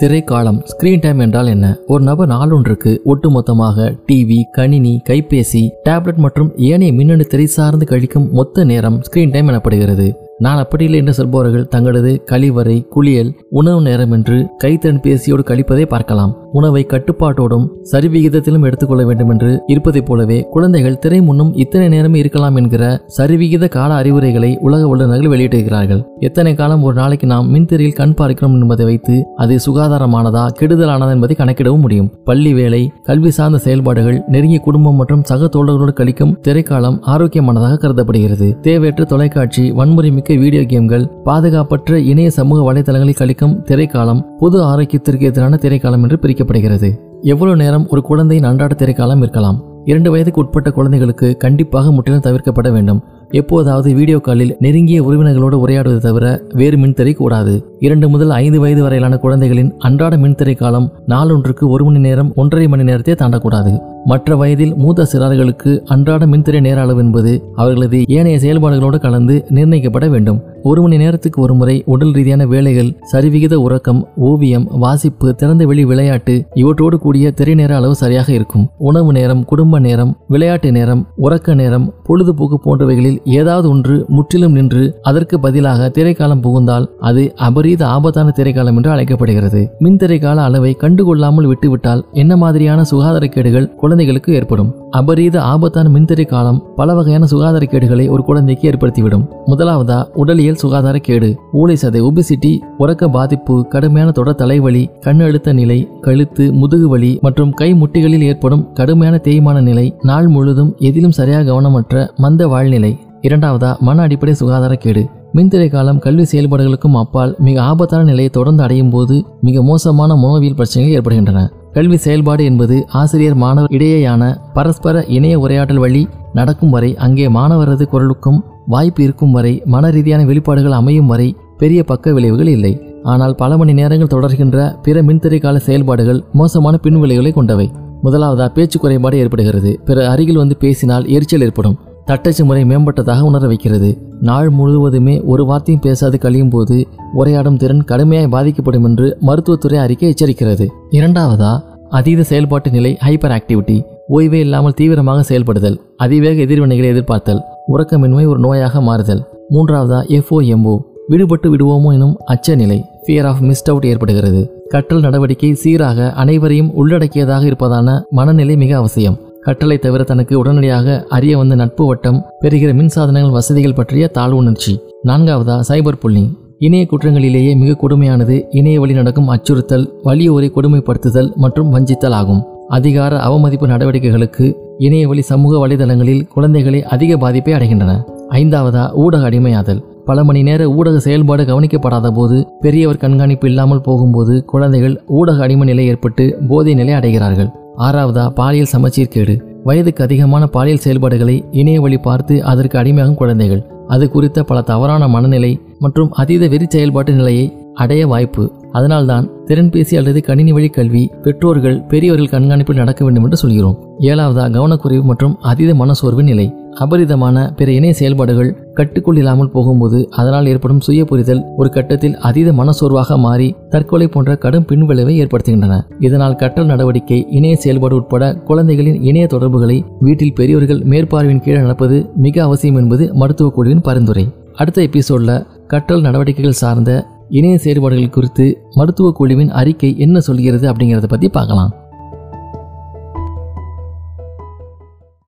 திரைக்காலம் screen time என்றால் என்ன? ஒரு நபர் நாளொன்றுக்கு ஒட்டுமொத்தமாக டிவி கணினி கைபேசி டேப்லெட் மற்றும் ஏனைய மின்னணு திரை சார்ந்து கழிக்கும் மொத்த நேரம் ஸ்கிரீன் டைம் எனப்படுகிறது. நான் அப்படி இல்லை என்று சொல்பவர்கள் தங்களது கழிவறை குளியல் உணவு நேரம் என்று கைத்திறன் பேசியோடு கழிப்பதை பார்க்கலாம். உணவை கட்டுப்பாட்டோடும் சரி விகிதத்திலும் எடுத்துக்கொள்ள வேண்டும் என்று இருப்பதைப் போலவே குழந்தைகள் திரை முன்னும் இத்தனை நேரம் இருக்கலாம் என்கிற சரிவிகித கால அறிவுரைகளை உலக வல்லுநர்கள் வெளியிட்டிருக்கிறார்கள். எத்தனை காலம் ஒரு நாளைக்கு நாம் மின்திரையில் கண் பார்க்கிறோம் என்பதை வைத்து அது சுகாதாரமானதா கெடுதலானதா என்பதை கணக்கிடவும் முடியும். பள்ளி வேலை கல்வி சார்ந்த செயல்பாடுகள் நெருங்கிய குடும்பம் மற்றும் சக தோழர்களோடு கழிக்கும் திரைக்காலம் ஆரோக்கியமானதாக கருதப்படுகிறது. தேவையற்ற தொலைக்காட்சி வன்முறை மிக்க வீடியோ கேம்கள் பாதுகாப்பற்ற இணைய சமூக வலைதளங்களில் கழிக்கும் திரைக்காலம் பொது ஆரோக்கியத்திற்கு எதிரான திரைக்காலம் என்று பிரிக்கப்படுகிறது. எவ்வளவு நேரம் ஒரு குழந்தையின் அன்றாட திரைக்காலம் இருக்கலாம்? இரண்டு வயதுக்கு உட்பட்ட குழந்தைகளுக்கு கண்டிப்பாக முற்றிலும் தவிர்க்கப்பட வேண்டும். எப்போதாவது வீடியோ காலில் நெருங்கிய உறவினர்களோடு உரையாடுவதை தவிர வேறு மின்திரை கூடாது. இரண்டு முதல் ஐந்து வயது வரையிலான குழந்தைகளின் அன்றாட மின்திரை காலம் நாளொன்றுக்கு ஒரு மணி நேரம் ஒன்றரை மணி நேரத்தை தாண்டக்கூடாது. மற்ற வயதில் மூத்த சிறார்களுக்கு அன்றாட மின்திரை நேர அளவு என்பது அவர்களது ஏனைய செயல்பாடுகளோடு கலந்து நிர்ணயிக்கப்பட வேண்டும். ஒரு மணி நேரத்துக்கு ஒரு முறை உடல் ரீதியான வேலைகள் சரிவிகித உறக்கம் ஓவியம் வாசிப்பு திறந்த வெளி விளையாட்டு இவற்றோடு கூடிய திரை நேர அளவு சரியாக இருக்கும். உணவு நேரம் குடும்ப நேரம் விளையாட்டு நேரம் உறக்க நேரம் பொழுதுபோக்கு போன்றவைகளில் ஏதாவது ஒன்று முற்றிலும் நின்று அதற்கு பதிலாக திரைக்காலம் புகுந்தால் அது அபரீத ஆபத்தான திரைக்காலம் என்று அழைக்கப்படுகிறது. மின் திரைக்கால அளவை கண்டுகொள்ளாமல் விட்டுவிட்டால் என்ன மாதிரியான சுகாதார கேடுகள் குழந்தைகளுக்கு ஏற்படும் அபரீத ஆபத்தான மின்திரை காலம் பல வகையான சுகாதார கேடுகளை ஒரு குழந்தைக்கு ஏற்படுத்திவிடும். முதலாவதா உடலியல் சுகாதார கேடு. ஊளை சதை ஒபிசிட்டி உறக்க பாதிப்பு கடுமையான தொடர் தலைவலி கண் அழுத்த நிலை கழுத்து முதுகு வலி மற்றும் கை முட்டிகளில் ஏற்படும் கடுமையான தேய்மான நிலை நாள் முழுதும் எதிலும் சரியாக கவனமற்ற மந்த வாழ்நிலை. இரண்டாவதா மன அடிப்படை சுகாதார கேடு. மின்திரை காலம் கல்வி செயல்பாடுகளுக்கும் அப்பால் மிக ஆபத்தான நிலையை தொடர்ந்து அடையும் போது மிக மோசமான மனோவியல் பிரச்சனைகள் ஏற்படுகின்றன. கல்வி செயல்பாடு என்பது ஆசிரியர் மாணவர் இடையேயான பரஸ்பர இணைய உரையாடல் வழி நடக்கும் வரை அங்கே மாணவரது குரலுக்கும் வாய்ப்பு இருக்கும் வரை மன ரீதியான வெளிப்பாடுகள் அமையும் வரை பெரிய பக்க விளைவுகள் இல்லை. ஆனால் பல மணி நேரங்கள் தொடர்கின்ற பிற மின்திரை கால செயல்பாடுகள் மோசமான பின்விளைவுகளை கொண்டவை. முதலாவதா பேச்சு குறைபாடு ஏற்படுகிறது. பிற அருகில் வந்து பேசினால் எரிச்சல் ஏற்படும். தட்டச்சு முறை மேம்பட்டதாக உணர வைக்கிறது. நாள் முழுவதுமே ஒரு வார்த்தையும் பேசாது கழியும் போது உரையாடும் திறன் கடுமையாய் பாதிக்கப்படும் என்று மருத்துவத்துறை அறிக்கை எச்சரிக்கிறது. இரண்டாவதா அதீத செயல்பாட்டு நிலை ஹைப்பர் ஆக்டிவிட்டி ஓய்வே இல்லாமல் தீவிரமாக செயல்படுதல் அதிவேக எதிர்வினைகளை எதிர்பார்த்தல் உறக்கமின்மை ஒரு நோயாக மாறுதல். மூன்றாவதா எஃப்ஓஎம்ஓ விடுபட்டு விடுவோமோ எனும் அச்ச நிலை ஃபியர் ஆஃப் மிஸ்ட் அவுட் ஏற்படுகிறது. கற்றல் நடவடிக்கை சீராக அனைவரையும் உள்ளடக்கியதாக இருப்பதான மனநிலை மிக அவசியம். கற்றலை தவிர தனக்கு உடனடியாக அறிய வந்த நட்பு வட்டம் பெறுகிற மின்சாதனங்கள் வசதிகள் பற்றிய தாழ்வுணர்ச்சி நான்காவதா சைபர் புல்லிங் இணைய குற்றங்களிலேயே மிக கொடுமையானது இணைய வழி நடக்கும் அச்சுறுத்தல் வலியோரை கொடுமைப்படுத்துதல் மற்றும் வஞ்சித்தல் ஆகும். அதிகார அவமதிப்பு நடவடிக்கைகளுக்கு இணைய வழி சமூக வலைதளங்களில் குழந்தைகளை அதிக பாதிப்பை அடைகின்றன. ஐந்தாவதா ஊடக அடிமையாதல். பல மணி நேர ஊடக செயல்பாடு கவனிக்கப்படாத போது பெரியவர் கண்காணிப்பு இல்லாமல் போகும்போது குழந்தைகள் ஊடக அடிமை நிலை ஏற்பட்டு போதை நிலை அடைகிறார்கள். ஆறாவதா பாலியல் சமச்சீர்கேடு. வயதுக்கு அதிகமான பாலியல் செயல்பாடுகளை இணைய வழி பார்த்து அதற்கு அடிமையாகும் குழந்தைகள். அது குறித்த பல தவறான மனநிலை மற்றும் அதீத வெறி செயல்பாட்டு நிலையை அடைய வாய்ப்பு. அதனால்தான் திறன்பேசி அல்லது கணினி வழி கல்வி பெற்றோர்கள் பெரியவர்கள் கண்காணிப்பில் நடக்க வேண்டும் என்று சொல்கிறோம். ஏழாவதா கவனக்குறைவு மற்றும் அதீத மனசோர்வு நிலை. அபரிதமான பிற இணைய செயல்பாடுகள் கட்டுக்குள் இல்லாமல் போகும்போது அதனால் ஏற்படும் சுய புரிதல் ஒரு கட்டத்தில் அதீத மனசோர்வாக மாறி தற்கொலை போன்ற கடும் பின்விளைவை ஏற்படுத்துகின்றன. இதனால் கற்றல் நடவடிக்கை இணைய செயல்பாடு உட்பட குழந்தைகளின் இணைய தொடர்புகளை வீட்டில் பெரியவர்கள் மேற்பார்வையின் கீழே நடப்பது மிக அவசியம் என்பது மருத்துவக் குழுவின் பரிந்துரை. அடுத்த எபிசோட்ல கற்றல் நடவடிக்கைகள் சார்ந்த இணைய செயல்பாடுகள் குறித்து மருத்துவக் குழுவின் அறிக்கை என்ன சொல்கிறது அப்படிங்கிறத பற்றி பார்க்கலாம்.